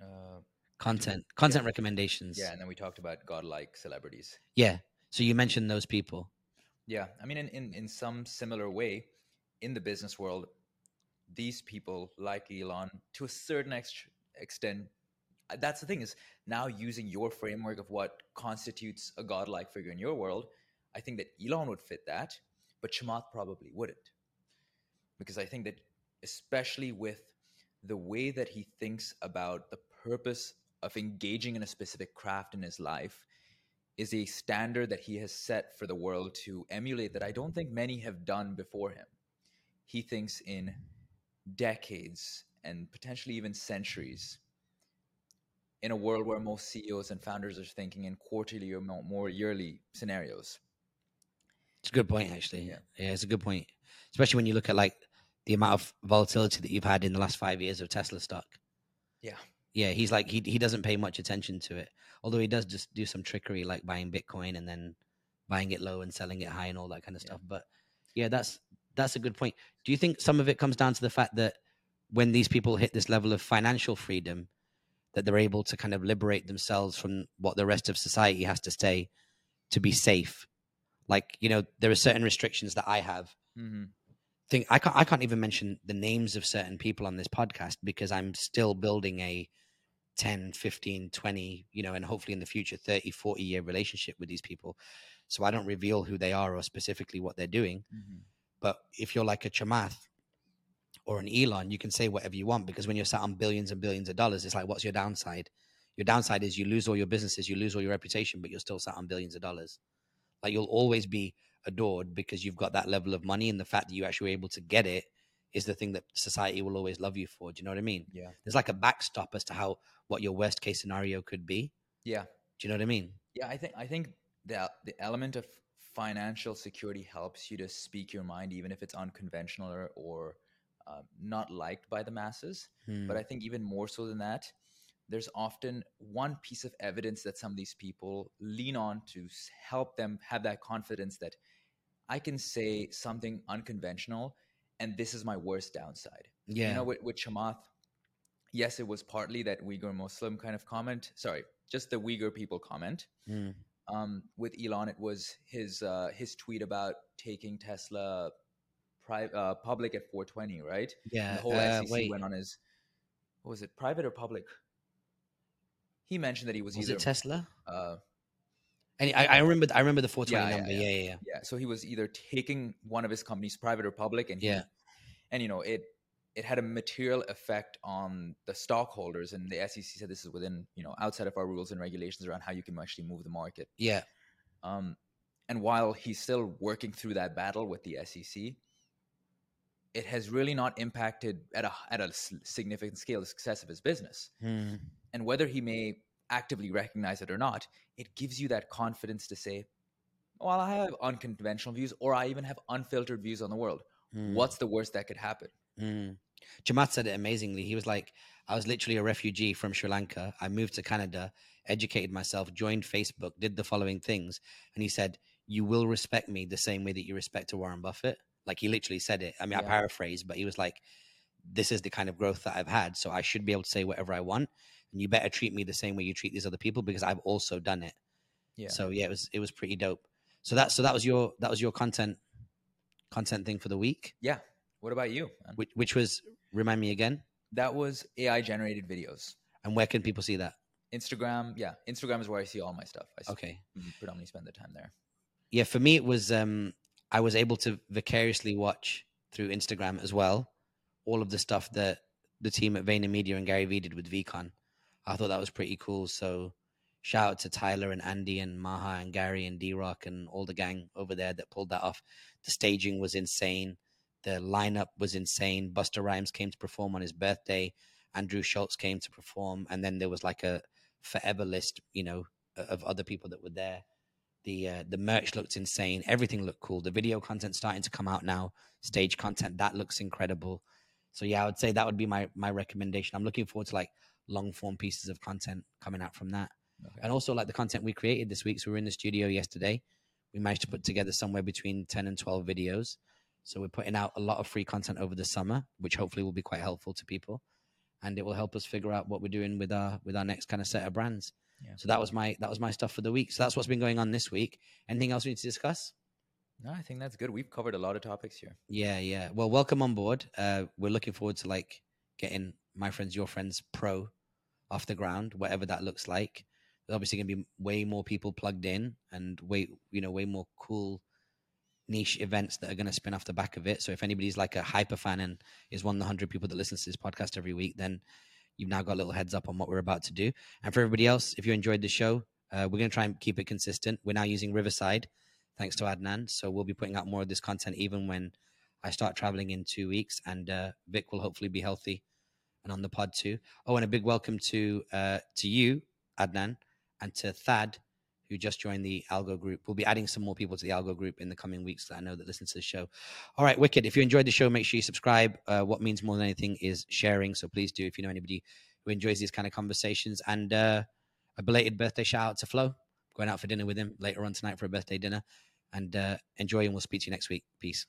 Speaker 2: Uh,
Speaker 1: Content, content recommendations.
Speaker 2: yeah, and then we talked about godlike celebrities.
Speaker 1: yeah. So you mentioned those people.
Speaker 2: Yeah, I mean, in, in, in some similar way, in the business world, these people like Elon, to a certain ex- extent, that's the thing is now using your framework of what constitutes a godlike figure in your world. I think that Elon would fit that, but Chamath probably wouldn't, because I think that especially with the way that he thinks about the purpose of engaging in a specific craft in his life is a standard that he has set for the world to emulate that I don't think many have done before him. He thinks in decades and potentially even centuries in a world where most CEOs and founders are thinking in quarterly or more yearly scenarios.
Speaker 1: It's a good point, actually.
Speaker 2: Yeah.
Speaker 1: Yeah. it's a good point, especially when you look at like the amount of volatility that you've had in the last five years of Tesla stock.
Speaker 2: Yeah.
Speaker 1: Yeah, he's like he he doesn't pay much attention to it, although he does just do some trickery like buying Bitcoin and then buying it low and selling it high and all that kind of
Speaker 2: Yeah.
Speaker 1: stuff. But Yeah, that's that's a good point. Do you think some of it comes down to the fact that when these people hit this level of financial freedom, that they're able to kind of liberate themselves from what the rest of society has to stay to be safe? Like, you know, there are certain restrictions that I have.
Speaker 2: Mm-hmm.
Speaker 1: Think I can't I can't even mention the names of certain people on this podcast because I'm still building a 10, 15, 20, you know, and hopefully in the future 30, 40 year relationship with these people. So I don't reveal who they are or specifically what they're doing.
Speaker 2: Mm-hmm.
Speaker 1: But if you're like a Chamath or an Elon, you can say whatever you want because when you're sat on billions and billions of dollars, it's like, what's your downside? Your downside is you lose all your businesses, you lose all your reputation, but you're still sat on billions of dollars. Like you'll always be adored because you've got that level of money, and the fact that you actually were able to get it is the thing that society will always love you for. Do you know what I mean?
Speaker 2: Yeah.
Speaker 1: There's like a backstop as to how what your worst case scenario could be.
Speaker 2: Yeah.
Speaker 1: Do you know what I mean?
Speaker 2: Yeah, I think I think the the element of financial security helps you to speak your mind, even if it's unconventional or, or uh, not liked by the masses.
Speaker 1: Hmm.
Speaker 2: But I think even more so than that, there's often one piece of evidence that some of these people lean on to help them have that confidence that I can say something unconventional, and this is my worst downside.
Speaker 1: yeah.
Speaker 2: You know, with, with Chamath, yes, it was partly that Uyghur Muslim kind of comment. Sorry, just the Uyghur people comment.
Speaker 1: Hmm.
Speaker 2: Um, with Elon, it was his uh, his tweet about taking Tesla pri- uh, public at 420, right? And
Speaker 1: yeah.
Speaker 2: the whole
Speaker 1: uh,
Speaker 2: SEC
Speaker 1: wait,
Speaker 2: went on his what was it, private or public? He mentioned that he was,
Speaker 1: was
Speaker 2: either
Speaker 1: it Tesla?
Speaker 2: uh,
Speaker 1: And I, I remember I remember the 420
Speaker 2: Yeah, yeah,
Speaker 1: number.
Speaker 2: yeah.
Speaker 1: Yeah, yeah, yeah.
Speaker 2: yeah, so he was either taking one of his companies private or public, and he,
Speaker 1: Yeah.
Speaker 2: and you know it it had a material effect on the stockholders, and the SEC said this is within you know outside of our rules and regulations around how you can actually move the market.
Speaker 1: Yeah.
Speaker 2: Um, and while he's still working through that battle with the SEC, it has really not impacted at a at a significant scale the success of his business.
Speaker 1: Hmm.
Speaker 2: And whether he may actively recognize it or not, it gives you that confidence to say, "Well, I have unconventional views, or I even have unfiltered views on the world.
Speaker 1: Hmm.
Speaker 2: What's the worst that could happen?"
Speaker 1: Mm. Chamath said it amazingly. He was like, I was literally a refugee from Sri Lanka. I moved to Canada, educated myself, joined Facebook, did the following things. And he said, You will respect me the same way that you respect a Warren Buffett. Like he literally said it. I mean, I paraphrase, but he was like, This is the kind of growth that I've had. So I should be able to say whatever I want. And you better treat me the same way you treat these other people because I've also done it.
Speaker 2: Yeah.
Speaker 1: So yeah, it was it was pretty dope. So that so that was your that was your content content thing for the week,
Speaker 2: yeah. What about you?
Speaker 1: which which was remind me again.
Speaker 2: That was AI generated videos.
Speaker 1: And where can people see that?
Speaker 2: Instagram, yeah. Instagram is where I see all my stuff. I
Speaker 1: Okay.
Speaker 2: predominantly spend the time there.
Speaker 1: Yeah, for me it was um I was able to vicariously watch through Instagram as well all of the stuff that the team at VaynerMedia and Gary Vee did with VeeCon. I thought that was pretty cool. So shout out to Tyler and Andy and Maha and Gary and D Rock and all the gang over there that pulled that off. The staging was insane. The lineup was insane. Busta Rhymes came to perform on his birthday. Andrew Schulz came to perform, and then there was like a forever list, you know, of other people that were there. The uh, the merch looked insane. Everything looked cool. The video content starting to come out now. Stage content that looks incredible. So yeah, I would say that would be my my recommendation. I'm looking forward to like long form pieces of content coming out from that,
Speaker 2: Okay.
Speaker 1: and also like the content we created this week. So we were in the studio yesterday. We managed to put together somewhere between ten and twelve videos. So we're putting out a lot of free content over the summer, which hopefully will be quite helpful to people, and it will help us figure out what we're doing with our with our next kind of set of brands.
Speaker 2: Yeah.
Speaker 1: So that was my that was my stuff for the week. So that's what's been going on this week. Anything else we need to discuss?
Speaker 2: No, I think that's good. We've covered a lot of topics here.
Speaker 1: Yeah, yeah. Well, welcome on board. Uh, we're looking forward to like getting my friends, your friends, pro off the ground, whatever that looks like. There's obviously going to be way more people plugged in, and way you know way more cool niche events that are going to spin off the back of it. So if anybody's like a hyper fan and is one of the hundred people that listens to this podcast every week, then you've now got a little heads up on what we're about to do. And for everybody else, if you enjoyed the show, uh, we're going to try and keep it consistent. We're now using Riverside, thanks to Adnan. So we'll be putting out more of this content even when I start traveling in two weeks. And uh, Vic will hopefully be healthy and on the pod too. Oh, and a big welcome to uh, to you, Adnan, and to Thad, who just joined the Algo group. We'll be adding some more people to the Algo group in the coming weeks that I know that listen to the show. All right, Wicked. If you enjoyed the show, make sure you subscribe. Uh, what means more than anything is sharing. So please do if you know anybody who enjoys these kind of conversations. And uh, a belated birthday shout out to Flo. Going out for dinner with him later on tonight for a birthday dinner. And uh, enjoy, and we'll speak to you next week. Peace.